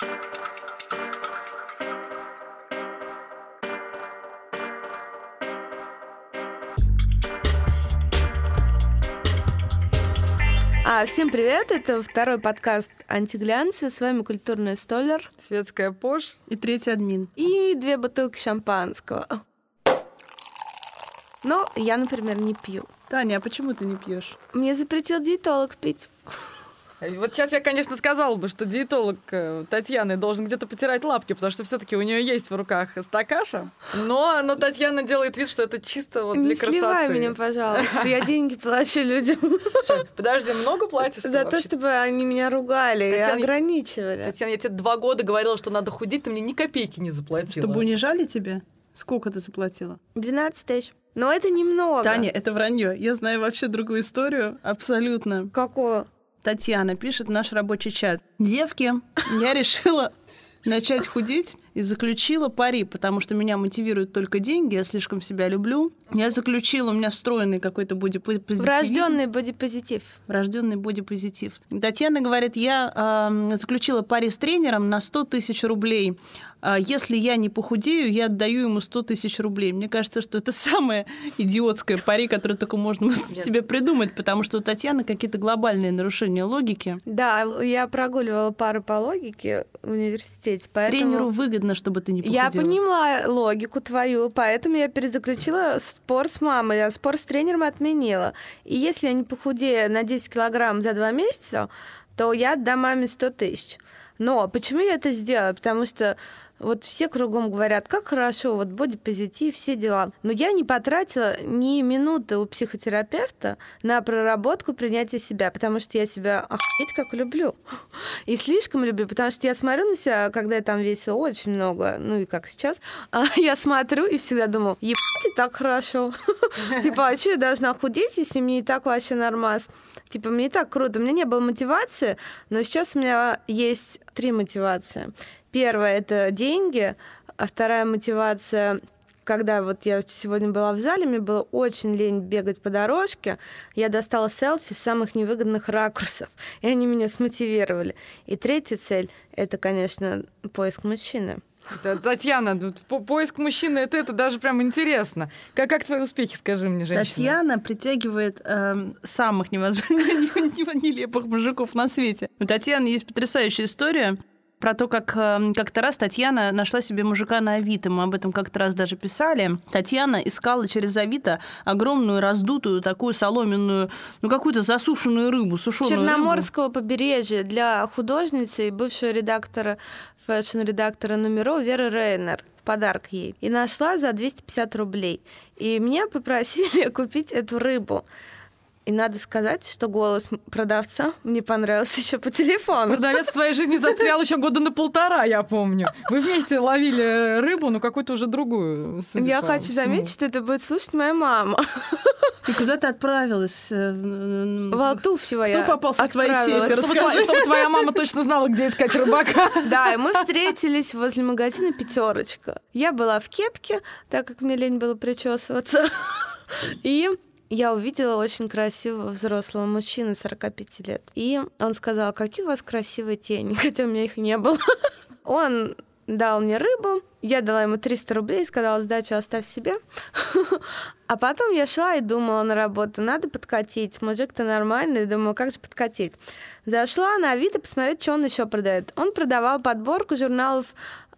А, всем привет, это второй подкаст «Антиглянцы», с вами культурный столер Светская пош. И третий админ. и две бутылки шампанского. Но я, например, не пью. Таня, а почему ты не пьешь? Мне запретил диетолог пить. Вот сейчас я, конечно, сказала бы, что диетолог э, Татьяны должен где-то потирать лапки, потому что все-таки у нее есть в руках стакаша. Но, но Татьяна делает вид, что это чисто вот не для красоты. сливай меня, пожалуйста, я деньги плачу людям. Что, Подожди, много платишь? За то, чтобы они меня ругали и Татьяна, ограничивали. Татьяна, я тебе два года говорила, что надо худеть, ты мне ни копейки не заплатила. Чтобы унижали тебя? Сколько ты заплатила? 12 тысяч. Но это немного. Таня, это вранье. Я знаю вообще другую историю. Абсолютно. Какую? Татьяна пишет наш рабочий чат. Девки, я решила начать худеть и заключила пари, потому что меня мотивируют только деньги, я слишком себя люблю. Я заключила, у меня встроенный какой-то бодипозитив. Врожденный бодипозитив. Врожденный бодипозитив. Татьяна говорит, я э, заключила пари с тренером на 100 тысяч рублей. А Если я не похудею, я отдаю ему 100 тысяч рублей. Мне кажется, что это самое идиотское пари, которое только можно себе придумать, потому что у Татьяны какие-то глобальные нарушения логики. Да, я прогуливала пары по логике в университете, поэтому... Тренеру выгодно, чтобы ты не похудела. Я поняла логику твою, поэтому я перезаключила спор с мамой, а спор с тренером отменила. И если я не похудею на 10 килограмм за два месяца, то я отдам маме 100 тысяч. Но почему я это сделала? Потому что вот все кругом говорят, как хорошо, вот бодипозитив, все дела. Но я не потратила ни минуты у психотерапевта на проработку принятия себя, потому что я себя охуеть как люблю. И слишком люблю, потому что я смотрю на себя, когда я там весила очень много, ну и как сейчас, а я смотрю и всегда думаю, ебать, и так хорошо. Типа, а что я должна худеть, если мне и так вообще нормас? Типа, мне так круто. У меня не было мотивации, но сейчас у меня есть три мотивации. Первая — это деньги, а вторая мотивация когда вот я сегодня была в зале, мне было очень лень бегать по дорожке, я достала селфи с самых невыгодных ракурсов, и они меня смотивировали. И третья цель — это, конечно, поиск мужчины. Да, Татьяна, по- поиск мужчины, это, это даже прям интересно. Как, как твои успехи, скажи мне, женщина? Татьяна притягивает эм, самых невозможных, нелепых мужиков на свете. У Татьяны есть потрясающая история про то, как эм, как-то раз Татьяна нашла себе мужика на Авито. Мы об этом как-то раз даже писали. Татьяна искала через Авито огромную раздутую такую соломенную, ну какую-то засушенную рыбу, сушеную рыбу. Черноморского побережья для художницы и бывшего редактора, фэшн-редактора номеров Веры Рейнер подарок ей. И нашла за 250 рублей. И меня попросили купить эту рыбу. И надо сказать, что голос продавца мне понравился еще по телефону. Продавец в твоей жизни застрял еще года на полтора, я помню. Вы вместе ловили рыбу, но какую-то уже другую. судя Я по хочу всему. заметить, что это будет слушать моя мама. И куда ты отправилась? э, в- Алтуфьево Кто я попался в твои сети? Расскажи. чтобы твоя мама точно знала, где искать рыбака. Да, и мы встретились возле магазина «Пятерочка». Я была в кепке, так как мне лень было причесываться. И я увидела очень красивого взрослого мужчину 45 лет. И он сказал, какие у вас красивые тени, хотя у меня их не было. Он дал мне рыбу, я дала ему 300 рублей, сказала, сдачу оставь себе. А потом я шла и думала на работу, надо подкатить. Мужик-то нормальный, думаю, как же подкатить. Зашла на Авито посмотреть, что он еще продает. Он продавал подборку журналов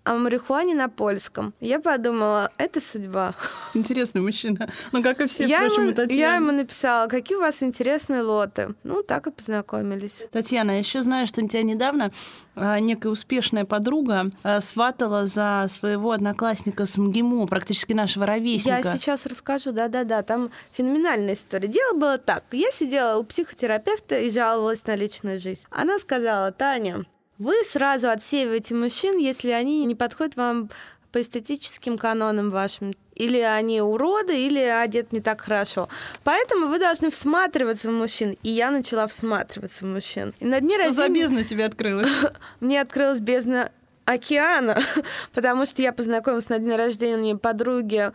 о марихуане на польском. Я подумала, это судьба. Интересный мужчина. Ну, как и все, я, впрочем, ему, у Татьяны. я ему написала, какие у вас интересные лоты. Ну, так и познакомились. Татьяна, я еще знаю, что у тебя недавно а, некая успешная подруга а, сватала за своего одноклассника с МГИМО, практически нашего ровесника. Я сейчас расскажу, да-да-да, там феноменальная история. Дело было так. Я сидела у психотерапевта и жаловалась на личную жизнь. Она сказала, Таня, вы сразу отсеиваете мужчин, если они не подходят вам по эстетическим канонам вашим. Или они уроды, или одеты не так хорошо. Поэтому вы должны всматриваться в мужчин. И я начала всматриваться в мужчин. И на дне Что за рождения бездна тебе открылась? мне открылась бездна океана, потому что я познакомилась на дне рождения подруги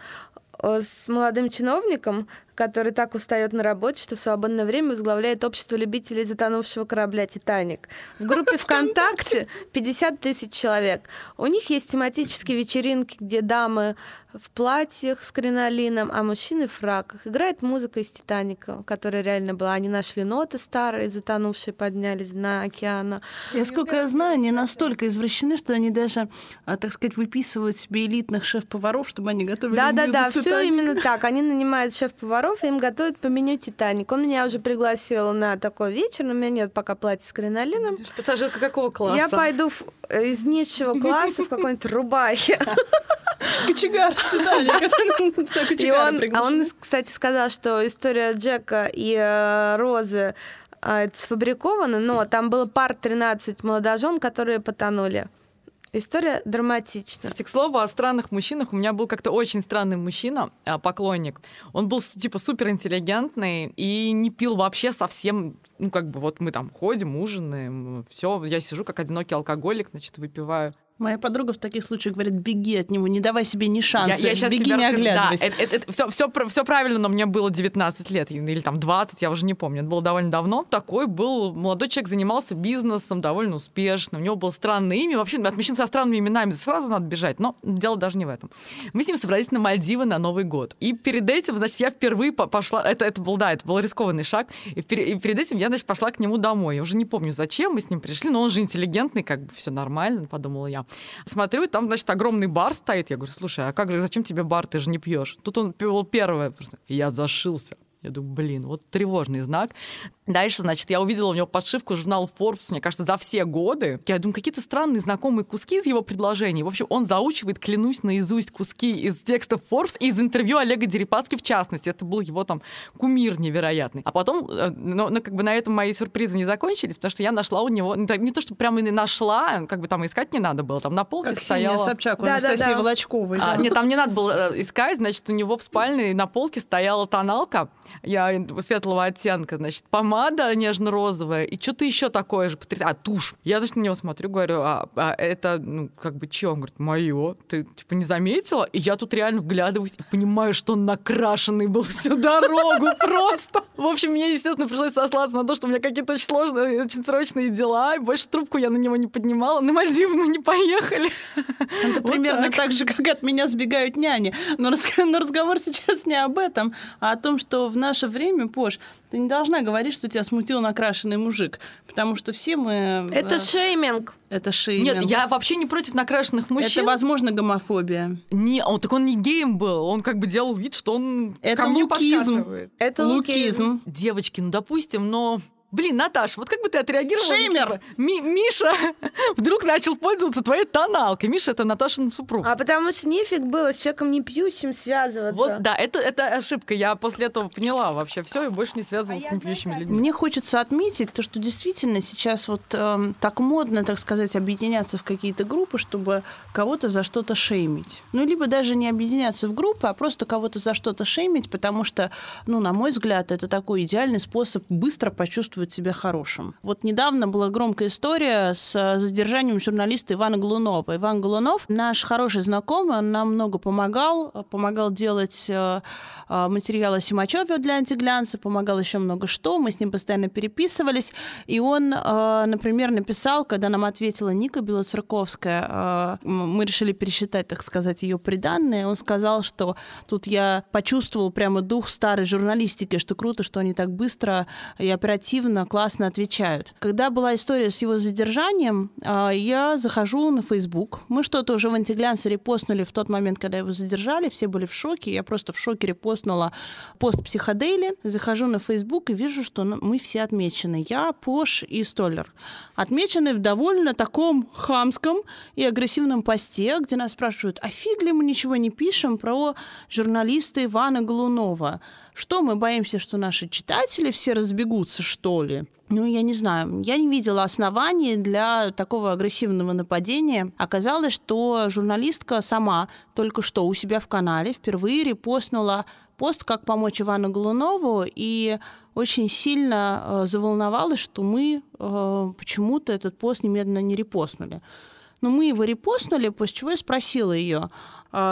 э, с молодым чиновником, который так устает на работе, что в свободное время возглавляет общество любителей затонувшего корабля «Титаник». В группе ВКонтакте 50 тысяч человек. У них есть тематические вечеринки, где дамы в платьях с кринолином, а мужчины в фраках. Играет музыка из «Титаника», которая реально была. Они нашли ноты старые, затонувшие, поднялись на океана. Я сколько я знаю, они настолько извращены, что они даже, а, так сказать, выписывают себе элитных шеф-поваров, чтобы они готовили Да-да-да, все именно так. Они нанимают шеф-поваров, и им готовят по меню «Титаник». Он меня уже пригласил на такой вечер, но у меня нет пока платья с кринолином. Пассажирка какого класса? Я пойду в- из низшего класса в какой-нибудь рубахе. Кочегар он, а он, кстати, сказал, что история Джека и э, Розы э, это сфабрикована, но там было пар 13 молодожен, которые потонули. История драматична. Слушайте, к слову о странных мужчинах, у меня был как-то очень странный мужчина, а, поклонник. Он был, типа, супер интеллигентный и не пил вообще совсем, ну, как бы, вот мы там ходим, ужинаем, все, я сижу как одинокий алкоголик, значит, выпиваю. Моя подруга в таких случаях говорит, беги от него, не давай себе ни шанса, Я, я сейчас беги, тебе не расскажу. оглядывайся. Да, это, все, все, все правильно, но мне было 19 лет, или там 20, я уже не помню. Это было довольно давно. Такой был молодой человек, занимался бизнесом довольно успешно. У него было странное имя. Вообще, от мужчин со странными именами сразу надо бежать. Но дело даже не в этом. Мы с ним собрались на Мальдивы на Новый год. И перед этим, значит, я впервые по- пошла... Это, это был, да, это был рискованный шаг. И, пер- и перед этим я, значит, пошла к нему домой. Я уже не помню, зачем мы с ним пришли, но он же интеллигентный, как бы все нормально, подумала я. Смотрю, там, значит, огромный бар стоит. Я говорю, слушай, а как же, зачем тебе бар, ты же не пьешь? Тут он пил первое. просто. Я зашился. Я думаю, блин, вот тревожный знак. Дальше, значит, я увидела у него подшивку журнала Forbes, мне кажется, за все годы. Я думаю, какие-то странные знакомые куски из его предложений. В общем, он заучивает, клянусь, наизусть куски из текстов Forbes и из интервью Олега Дерипаски в частности. Это был его там кумир невероятный. А потом, но, но как бы на этом мои сюрпризы не закончились, потому что я нашла у него, не, то, что прямо и нашла, как бы там искать не надо было, там на полке Как Ксения стояла... Собчак у Да-да-да. Анастасии Волочковой. А, да. нет, там не надо было э, искать, значит, у него в спальне на полке стояла тоналка, я светлого оттенка, значит, помада нежно-розовая, и что-то еще такое же потрясающее. А, тушь. Я, значит, на него смотрю, говорю, а, а это, ну, как бы, чё? Он говорит, мое. Ты, типа, не заметила? И я тут реально вглядываюсь и понимаю, что он накрашенный был всю дорогу просто. В общем, мне, естественно, пришлось сослаться на то, что у меня какие-то очень сложные, очень срочные дела, и больше трубку я на него не поднимала. На Мальдивы мы не поехали. Это Вот примерно так. же, как от меня сбегают няни. Но разговор сейчас не об этом, а о том, что в наше время, Пош, ты не должна говорить, что тебя смутил накрашенный мужик, потому что все мы... Это э, шейминг. это шейминг. Нет, я вообще не против накрашенных мужчин. Это, возможно, гомофобия. Не, он так он не геем был, он как бы делал вид, что он Это лукизм. Это Лукизм. Девочки, ну допустим, но Блин, Наташ, вот как бы ты отреагировала? Шеймер! Ми- Миша вдруг начал пользоваться твоей тоналкой. Миша — это Наташин супруг. А потому что нефиг было с человеком не пьющим связываться. Вот, да, это, это ошибка. Я после этого поняла вообще все и больше не связывалась с непьющими людьми. Мне хочется отметить то, что действительно сейчас вот эм, так модно, так сказать, объединяться в какие-то группы, чтобы кого-то за что-то шеймить. Ну, либо даже не объединяться в группы, а просто кого-то за что-то шеймить, потому что, ну, на мой взгляд, это такой идеальный способ быстро почувствовать себя хорошим. Вот недавно была громкая история с э, задержанием журналиста Ивана Глунова. Иван Глунов, наш хороший знакомый, он нам много помогал, э, помогал делать э, материалы о Симачеве для антиглянца, помогал еще много что, мы с ним постоянно переписывались, и он, например, написал, когда нам ответила Ника Белоцерковская, мы решили пересчитать, так сказать, ее приданные, он сказал, что тут я почувствовал прямо дух старой журналистики, что круто, что они так быстро и оперативно, классно отвечают. Когда была история с его задержанием, э, я захожу на Facebook, мы что-то уже в антиглянце репостнули в тот момент, когда его задержали, все были в шоке, я просто в шоке репостнула пост психодейли, захожу на Facebook и вижу, что ну, мы все отмечены. Я, Пош и Столлер. Отмечены в довольно таком хамском и агрессивном посте, где нас спрашивают, а фиг ли мы ничего не пишем про журналиста Ивана Голунова? Что, мы боимся, что наши читатели все разбегутся, что ли? Ну, я не знаю. Я не видела оснований для такого агрессивного нападения. Оказалось, что журналистка сама только что у себя в канале впервые репостнула пост «Как помочь Ивану Голунову» и очень сильно э, заволновалась, что мы э, почему-то этот пост немедленно не репостнули. но мы его репостнули, после чего я спросила ее,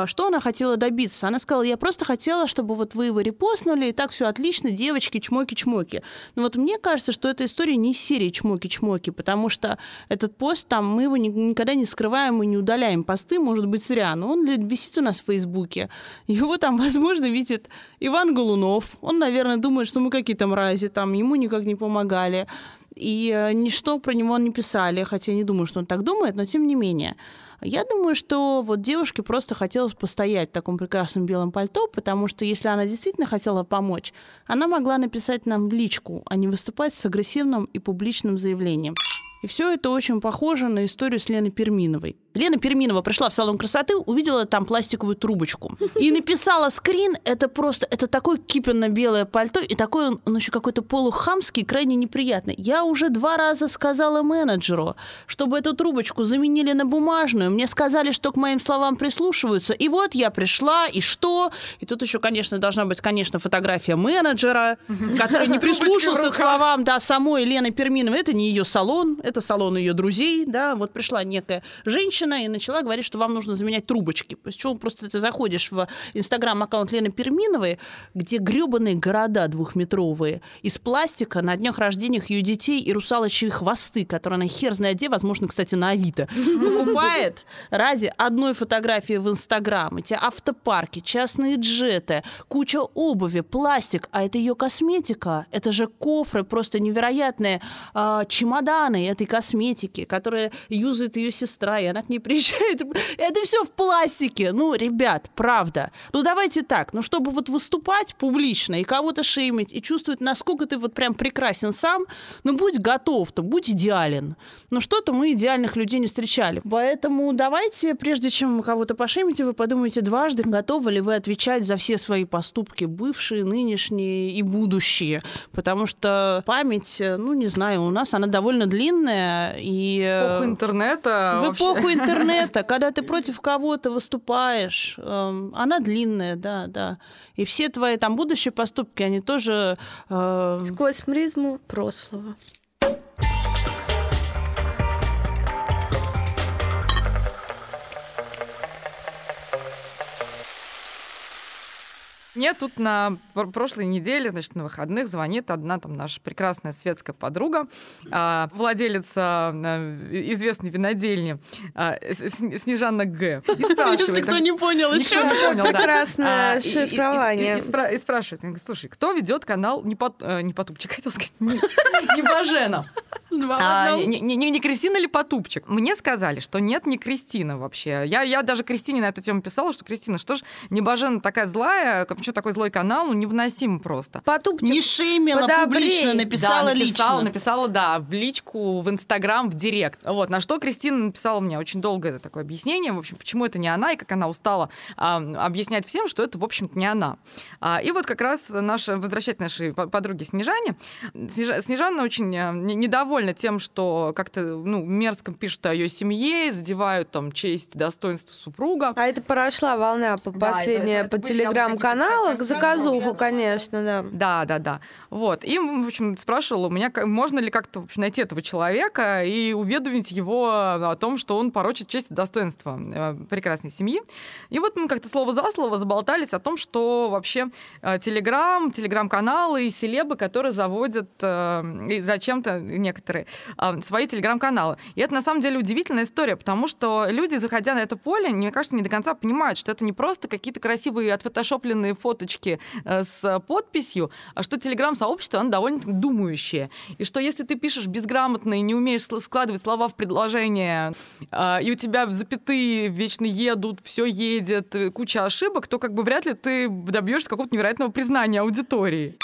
что она хотела добиться? Она сказала, я просто хотела, чтобы вот вы его репостнули, и так все отлично, девочки, чмоки-чмоки. Но вот мне кажется, что эта история не из серии чмоки-чмоки, потому что этот пост, там, мы его никогда не скрываем и не удаляем посты, может быть, зря, но он висит у нас в Фейсбуке. Его там, возможно, видит Иван Голунов. Он, наверное, думает, что мы какие-то мрази, там, ему никак не помогали. И э, ничто про него не писали, хотя я не думаю, что он так думает, но тем не менее. Я думаю, что вот девушке просто хотелось постоять в таком прекрасном белом пальто, потому что если она действительно хотела помочь, она могла написать нам в личку, а не выступать с агрессивным и публичным заявлением. И все это очень похоже на историю с Леной Перминовой. Лена Перминова пришла в салон красоты, увидела там пластиковую трубочку и написала скрин. Это просто, это такое кипенно-белое пальто и такой он, он еще какой-то полухамский, крайне неприятный. Я уже два раза сказала менеджеру, чтобы эту трубочку заменили на бумажную. Мне сказали, что к моим словам прислушиваются. И вот я пришла, и что? И тут еще, конечно, должна быть, конечно, фотография менеджера, который не прислушался к словам, да, самой Лены Перминовой. Это не ее салон, это салон ее друзей, да. Вот пришла некая женщина, женщина и начала говорить, что вам нужно заменять трубочки. Почему просто ты заходишь в инстаграм-аккаунт Лены Перминовой, где гребаные города двухметровые из пластика на днях рождения ее детей и русалочьи хвосты, которые она хер знает где, возможно, кстати, на Авито, покупает ради одной фотографии в инстаграм. Эти автопарки, частные джеты, куча обуви, пластик, а это ее косметика. Это же кофры просто невероятные, э, чемоданы этой косметики, которые юзает ее сестра, и она к ней приезжает. Это все в пластике. Ну, ребят, правда. Ну, давайте так. Ну, чтобы вот выступать публично и кого-то шеймить, и чувствовать, насколько ты вот прям прекрасен сам, ну, будь готов-то, будь идеален. Но что-то мы идеальных людей не встречали. Поэтому давайте, прежде чем кого-то пошеймите, вы подумайте дважды, готовы ли вы отвечать за все свои поступки, бывшие, нынешние и будущие. Потому что память, ну, не знаю, у нас она довольно длинная. И... Эпоху интернета. В эпоху интернета, когда ты против кого-то выступаешь, эм, она длинная, да, да. И все твои там будущие поступки, они тоже... Э... Сквозь призму прошлого. Мне тут на прошлой неделе, значит, на выходных звонит одна там наша прекрасная светская подруга, а, владелица а, известной винодельни а, Снежана Г. И спрашивает... Никто не понял еще. Никто не понял, Прекрасное шифрование. И спрашивает, слушай, кто ведет канал не Потупчик, хотел сказать, не Бажена? А, не, не, не Кристина ли Потупчик? Мне сказали, что нет, не Кристина вообще. Я, я даже Кристине на эту тему писала, что Кристина, что ж, Небожена такая злая, почему такой злой канал, ну невыносимо просто. Потупчик не шеймила подобрей. публично, написала да, написала, лично. Написала, да, в личку, в Инстаграм, в Директ. Вот, на что Кристина написала мне очень долгое такое объяснение, в общем, почему это не она, и как она устала а, объяснять всем, что это, в общем-то, не она. А, и вот как раз наша, возвращаясь к нашей подруге Снежане, Снежана очень э, недовольна тем, что как-то ну, мерзко пишут о ее семье, задевают там честь, достоинство супруга. А это прошла волна по да, последняя это, это, по телеграм-каналам, заказуху, конечно, да. Да, да, да. Вот. И, в общем, спрашивала у меня, можно ли как-то в общем, найти этого человека и уведомить его о том, что он порочит честь и достоинство э, прекрасной семьи. И вот мы как-то слово за слово заболтались о том, что вообще э, телеграм, телеграм-каналы и селебы, которые заводят э, зачем-то некоторые свои телеграм-каналы. И это на самом деле удивительная история, потому что люди, заходя на это поле, мне кажется, не до конца понимают, что это не просто какие-то красивые отфотошопленные фоточки э, с подписью, а что телеграм-сообщество, оно довольно думающее. И что если ты пишешь безграмотно и не умеешь складывать слова в предложение, а, и у тебя запятые вечно едут, все едет, э, куча ошибок, то как бы вряд ли ты добьешься какого-то невероятного признания аудитории.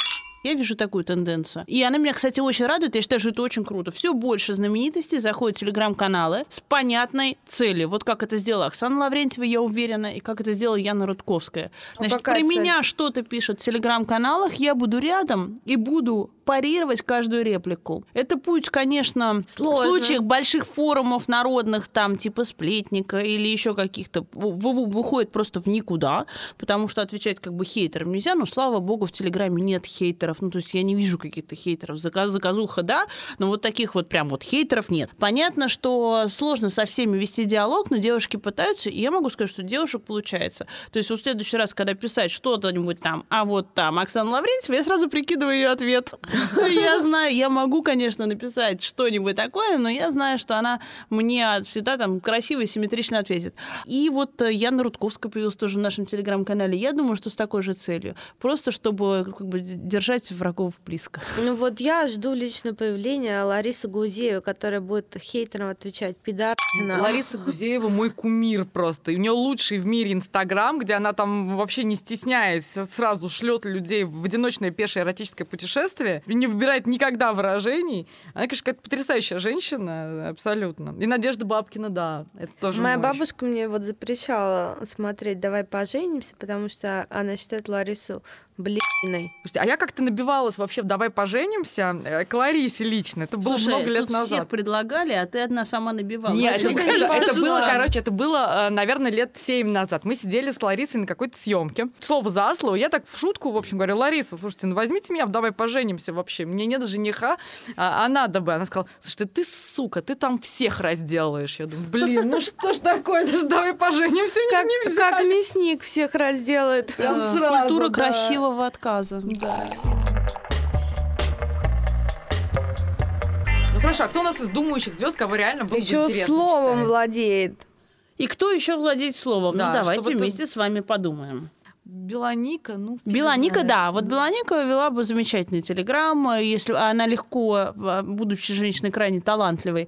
Я вижу такую тенденцию. И она меня, кстати, очень радует. Я считаю, что это очень круто. Все больше знаменитостей заходят в телеграм-каналы с понятной целью. Вот как это сделала Оксана Лаврентьева, я уверена, и как это сделала Яна Рудковская. А Значит, про цель? меня что-то пишут в телеграм-каналах, я буду рядом и буду парировать каждую реплику. Это путь, конечно, Сложно. в случаях больших форумов народных, там, типа сплетника или еще каких-то, выходит просто в никуда, потому что отвечать как бы хейтерам нельзя, но, слава богу, в Телеграме нет хейтеров. Ну, то есть я не вижу каких-то хейтеров. Заказ, заказуха, да, но вот таких вот прям вот хейтеров нет. Понятно, что сложно со всеми вести диалог, но девушки пытаются, и я могу сказать, что девушек получается. То есть в следующий раз, когда писать что-то-нибудь там, а вот там Оксана Лаврентьева, я сразу прикидываю ее ответ. Я знаю, я могу, конечно, написать что-нибудь такое, но я знаю, что она мне всегда там красиво и симметрично ответит. И вот э, Яна Рудковская появилась тоже в нашем телеграм-канале. Я думаю, что с такой же целью. Просто чтобы как бы держать врагов близко. Ну вот я жду лично появления Ларисы Гузеевой, которая будет хейтерам отвечать. Пидарина. Лариса Гузеева мой кумир просто. И у нее лучший в мире Инстаграм, где она там вообще не стесняясь сразу шлет людей в одиночное пешее эротическое путешествие не выбирает никогда выражений. Она, конечно, какая-то потрясающая женщина, абсолютно. И Надежда Бабкина, да, это тоже Моя мощь. бабушка мне вот запрещала смотреть «Давай поженимся», потому что она считает Ларису блиной. Слушайте, а я как-то набивалась вообще, давай поженимся, э, к Ларисе лично. Это было Слушай, много лет тут назад. всех предлагали, а ты одна сама набивала. Нет, ты не это было, короче, это было, э, наверное, лет семь назад. Мы сидели с Ларисой на какой-то съемке. Слово за слово. Я так в шутку, в общем, говорю, Лариса, слушайте, ну возьмите меня, давай поженимся вообще. Мне нет жениха, а, а надо бы. Она сказала, слушай, ты сука, ты там всех разделаешь. Я думаю, блин, ну что ж такое, даже давай поженимся, мне Как, нельзя. как мясник всех разделает. Прям сразу, Культура да. Красивого отказа. Да. Ну хорошо, а кто у нас из думающих звезд, кого реально было бы Еще интересно словом читать? владеет. И кто еще владеет словом? Да, ну, давайте чтобы ты- вместе с вами подумаем. Белоника, ну... знает. да. Вот Белоника вела бы замечательный телеграм, если она легко, а, будучи женщиной крайне талантливой,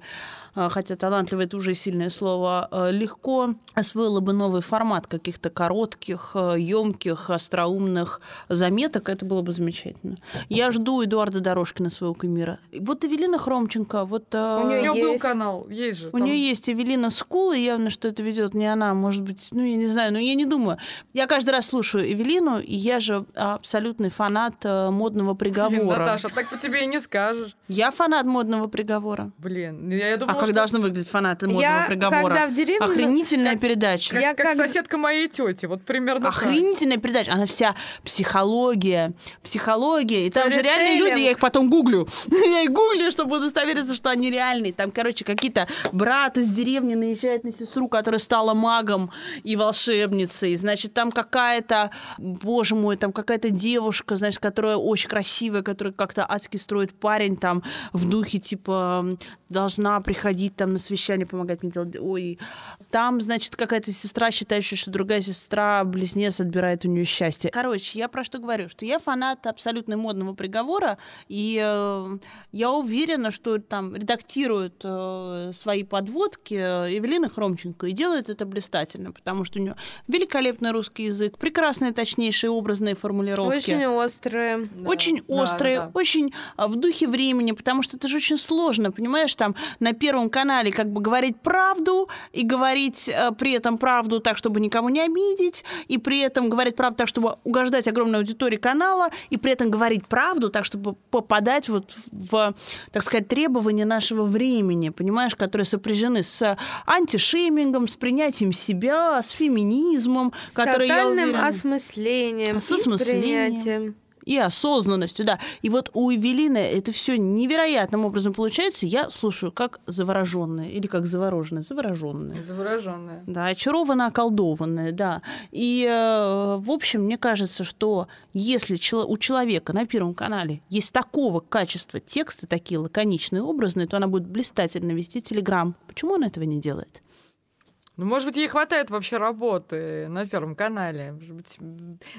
хотя талантливый это уже сильное слово, а, легко освоила бы новый формат каких-то коротких, емких, остроумных заметок. Это было бы замечательно. Я жду Эдуарда Дорожкина, своего кумира. Вот Эвелина Хромченко, вот... а, У У нее был есть. канал, есть же. У там. нее есть Эвелина School, и явно, что это ведет не она, может быть, ну, я не знаю, но я не думаю. Я каждый раз слушаю Эвелину, и я же абсолютный фанат модного приговора. Наташа, так по тебе и не скажешь. Я фанат модного приговора. Блин, я, я А думала, как что- должны выглядеть фанаты модного Я, приговора? когда в деревне... Охренительная как- передача. Как, Я как как- соседка моей тети, вот примерно так. Охренительная передача. Она вся психология, психология. И там же реальные люди, я их потом гуглю. Я их гуглю, чтобы удостовериться, что они реальные. Там, короче, какие-то брат из деревни наезжает на сестру, которая стала магом и волшебницей. Значит, там какая-то, боже мой, там какая-то девушка, значит, которая очень красивая, которая как-то адски строит парень там в духе, типа, должна приходить там на совещание, помогать мне делать. Ой, там, значит, какая-то сестра, считающая, что другая сестра, близнец, отбирает у нее счастье. Короче, я про что говорю? Что я фанат абсолютно модного приговора, и э, я уверена, что там редактирует э, свои подводки э, Эвелина Хромченко и делает это блистательно, потому что у нее великолепный русский язык, прекрасные, точнейшие образные формулировки. Очень острые. Да, Очень да, острые, да, да. очень а, в духе времени, потому что это же очень сложно, понимаешь, там на Первом канале как бы говорить правду и говорить э, при этом правду так, чтобы никого не обидеть, и при этом говорить правду так, чтобы угождать огромной аудитории канала, и при этом говорить правду так, чтобы попадать вот в, так сказать, требования нашего времени, понимаешь, которые сопряжены с антишеймингом, с принятием себя, с феминизмом, С который, я уверена, осмыслением, С осмыслением. принятием. И осознанностью, да. И вот у Эвелины это все невероятным образом получается. Я слушаю как завороженная или как завороженная, завороженная. Завороженная. Да, очарованная, околдованная, да. И, э, в общем, мне кажется, что если у человека на Первом канале есть такого качества тексты, такие лаконичные, образные, то она будет блистательно вести Телеграм. Почему она этого не делает? Ну, может быть, ей хватает вообще работы на Первом канале. Может быть,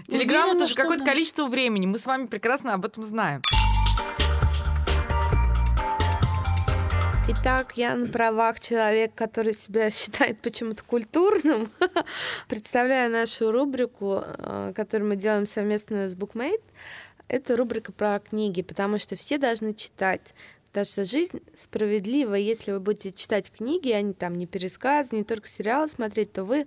Уверена, это же какое-то да. количество времени. Мы с вами прекрасно об этом знаем. Итак, я на правах человека, который себя считает почему-то культурным, представляю нашу рубрику, э, которую мы делаем совместно с Bookmate. Это рубрика про книги, потому что все должны читать. Потому что жизнь справедлива. Если вы будете читать книги, а не там не пересказы, не только сериалы смотреть, то вы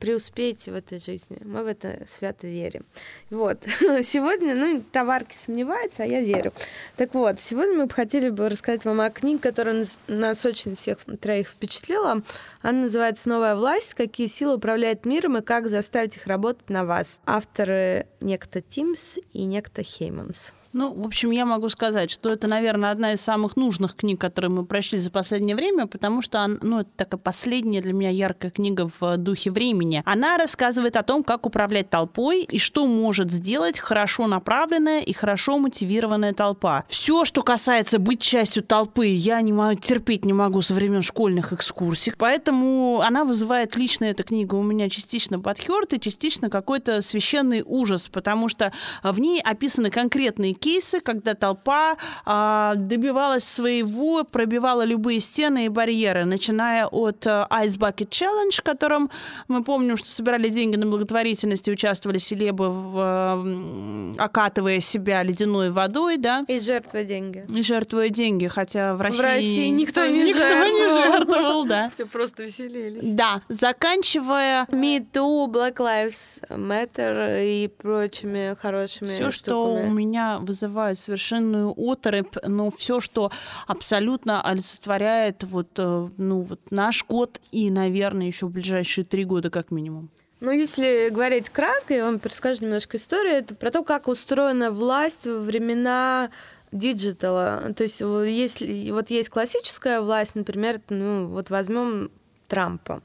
преуспеете в этой жизни. Мы в это свято верим. Вот. Сегодня, ну, товарки сомневаются, а я верю. Так вот, сегодня мы бы хотели бы рассказать вам о книге, которая нас очень всех троих впечатлила. Она называется «Новая власть. Какие силы управляют миром и как заставить их работать на вас». Авторы некто Тимс и некто Хейманс. Ну, в общем, я могу сказать, что это, наверное, одна из самых нужных книг, которые мы прочли за последнее время, потому что, ну, это такая последняя для меня яркая книга в духе времени. Она рассказывает о том, как управлять толпой и что может сделать хорошо направленная и хорошо мотивированная толпа. Все, что касается быть частью толпы, я не могу терпеть не могу со времен школьных экскурсий, поэтому она вызывает лично эта книга у меня частично подхерт и частично какой-то священный ужас, потому что в ней описаны конкретные кейсы, когда толпа а, добивалась своего, пробивала любые стены и барьеры, начиная от а, Ice Bucket Challenge, в котором мы помним, что собирали деньги на благотворительность и участвовали селебы, в, а, окатывая себя ледяной водой, да. И жертвуя деньги. И жертвуя деньги, хотя в России, в России никто не никто жертвовал. не жертвовал, да. Все просто веселились. Да, заканчивая Me Too, Black Lives Matter и прочими хорошими все, что у меня вызывает совершенную оторопь, но все, что абсолютно олицетворяет вот, э, ну, вот наш год и, наверное, еще ближайшие три года как минимум. Ну, если говорить кратко, я вам перескажу немножко историю. Это про то, как устроена власть во времена диджитала. То есть, если вот есть классическая власть, например, ну, вот возьмем Трампа.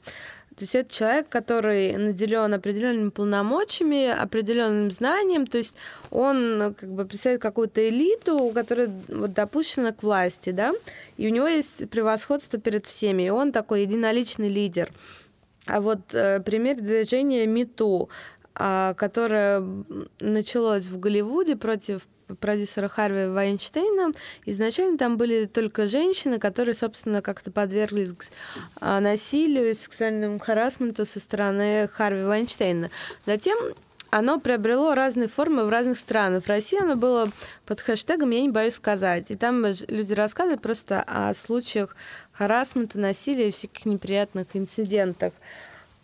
То есть это человек, который наделен определенными полномочиями, определенным знанием, то есть он как бы представляет какую-то элиту, которая вот допущена к власти, да, и у него есть превосходство перед всеми, и он такой единоличный лидер. А вот э, пример движения МИТУ, которое началось в Голливуде против продюсера Харви Вайнштейна. Изначально там были только женщины, которые, собственно, как-то подверглись а, насилию и сексуальному харасменту со стороны Харви Вайнштейна. Затем оно приобрело разные формы в разных странах. В России оно было под хэштегом «Я не боюсь сказать». И там люди рассказывают просто о случаях харасмента, насилия и всяких неприятных инцидентах.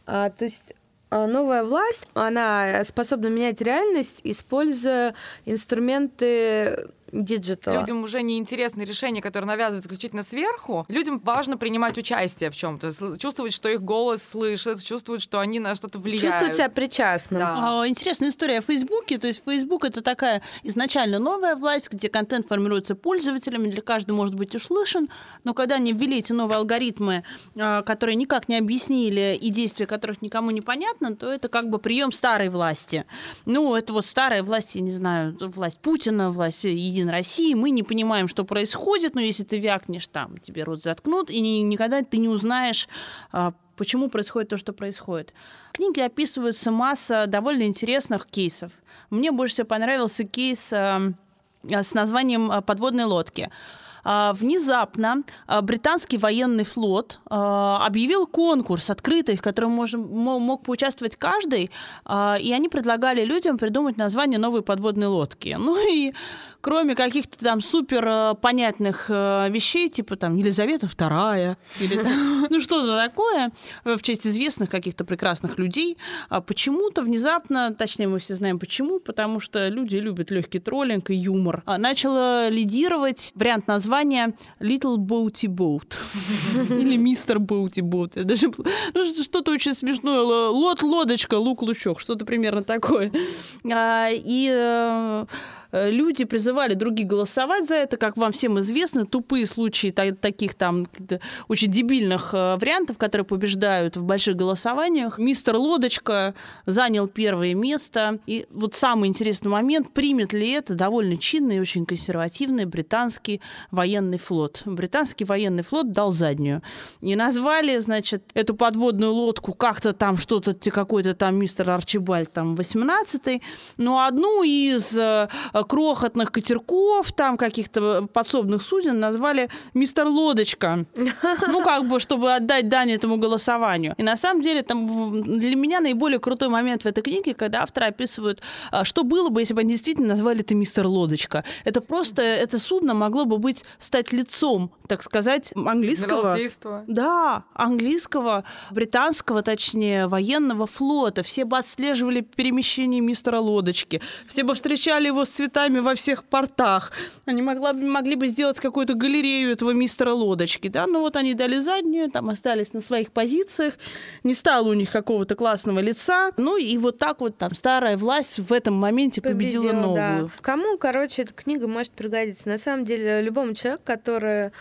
А, то есть а, новая власть, она способна менять реальность, используя инструменты диджитала. Людям уже не интересны решения, которые навязывают исключительно сверху. Людям важно принимать участие в чем-то, чувствовать, что их голос слышит, чувствовать, что они на что-то влияют. Чувствовать себя причастным. Да. А, Интересная история о Фейсбуке. То есть Фейсбук это такая изначально новая власть, где контент формируется пользователями, для каждого может быть услышан. Но когда они ввели эти новые алгоритмы, а, которые никак не объяснили и действия которых никому не понятно, то это как бы прием старой власти. Ну, это вот старая власть, я не знаю, власть Путина, власть Единой России. Мы не понимаем, что происходит, но если ты вякнешь, там тебе рот заткнут, и ни- никогда ты не узнаешь, а, почему происходит то, что происходит. В книге описывается масса довольно интересных кейсов. Мне больше всего понравился кейс а, с названием а, «Подводные лодки». А, Внезапно а, британский военный флот объявил конкурс открытый, в котором можем- мо- мог поучаствовать каждый, и они предлагали людям придумать название новой подводной лодки. Ну и кроме каких-то там супер а, понятных а, вещей, типа там Елизавета II, или там, ну что-то такое, э, в честь известных каких-то прекрасных людей, а почему-то внезапно, точнее мы все знаем почему, потому что люди любят легкий троллинг и юмор, а, начало лидировать вариант названия Little Boaty Boat или Мистер Boaty Boat. Даже ну, что-то очень смешное. Л- Лод, лодочка, лук, лучок. Что-то примерно такое. А, И э, э, люди призывали других голосовать за это, как вам всем известно, тупые случаи та- таких там очень дебильных э, вариантов, которые побеждают в больших голосованиях. Мистер Лодочка занял первое место. И вот самый интересный момент, примет ли это довольно чинный очень консервативный британский военный флот. Британский военный флот дал заднюю. И назвали, значит, эту подводную лодку как-то там что-то, какой-то там мистер Арчибальд там 18-й, но одну из э, крохотных катерков, там каких-то подсобных суден назвали «Мистер Лодочка». Ну, как бы, чтобы отдать дань этому голосованию. И на самом деле там для меня наиболее крутой момент в этой книге, когда авторы описывают, а, что было бы, если бы они действительно назвали это «Мистер Лодочка». Это просто, это судно могло бы быть, стать лицом, так сказать, английского. Да, английского, британского, точнее, военного флота. Все бы отслеживали перемещение мистера Лодочки. Все бы встречали его с цветами во всех портах. Они могла, могли бы сделать какую-то галерею этого мистера Лодочки. Да? Но вот они дали заднюю, там остались на своих позициях. Не стало у них какого-то классного лица. Ну и вот так вот там старая власть в этом моменте победила, победила новую. Да. Кому, короче, эта книга может пригодиться? На самом деле, любому человеку, который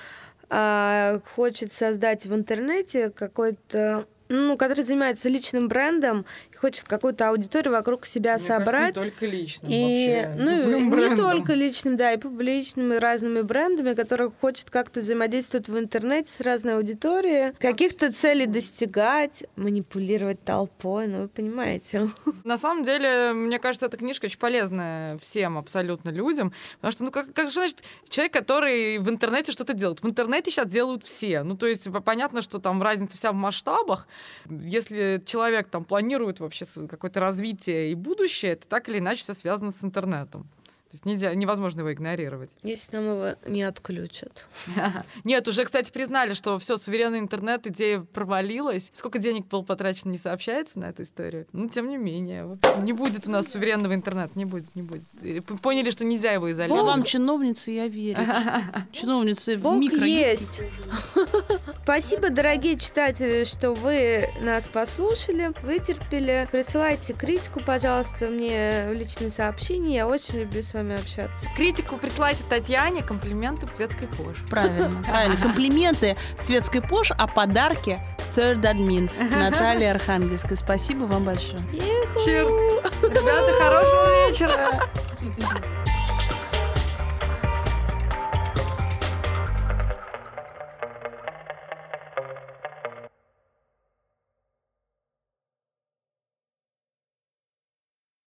а, хочет создать в интернете какой-то ну, который занимается личным брендом хочет какую-то аудиторию вокруг себя Мне собрать. Кажется, не только личным и, вообще. Ну, не брендом. только личным, да, и публичным, и разными брендами, которые хочет как-то взаимодействовать в интернете с разной аудиторией, каких-то целей достигать, манипулировать толпой, ну, вы понимаете. На самом деле, мне кажется, эта книжка очень полезная всем абсолютно людям, потому что, ну, как, как что значит человек, который в интернете что-то делает? В интернете сейчас делают все. Ну, то есть понятно, что там разница вся в масштабах, если человек там планирует вообще какое-то развитие и будущее, это так или иначе все связано с интернетом. То есть нельзя, невозможно его игнорировать. Если нам его не отключат. Нет, уже, кстати, признали, что все, суверенный интернет, идея провалилась. Сколько денег было потрачено, не сообщается на эту историю. Но тем не менее, не будет у нас суверенного интернета, не будет, не будет. Поняли, что нельзя его изолировать. Вам чиновница, я верю. Чиновницы в микро. есть. Спасибо, дорогие читатели, что вы нас послушали, вытерпели. Присылайте критику, пожалуйста, мне в личные сообщения. Я очень люблю с вами вами общаться. Критику присылайте Татьяне, комплименты Светской Пош. Правильно, правильно. Комплименты Светской Пош, а подарки Third Admin Наталья Архангельская. Спасибо вам большое. Cheers. Ребята, хорошего вечера.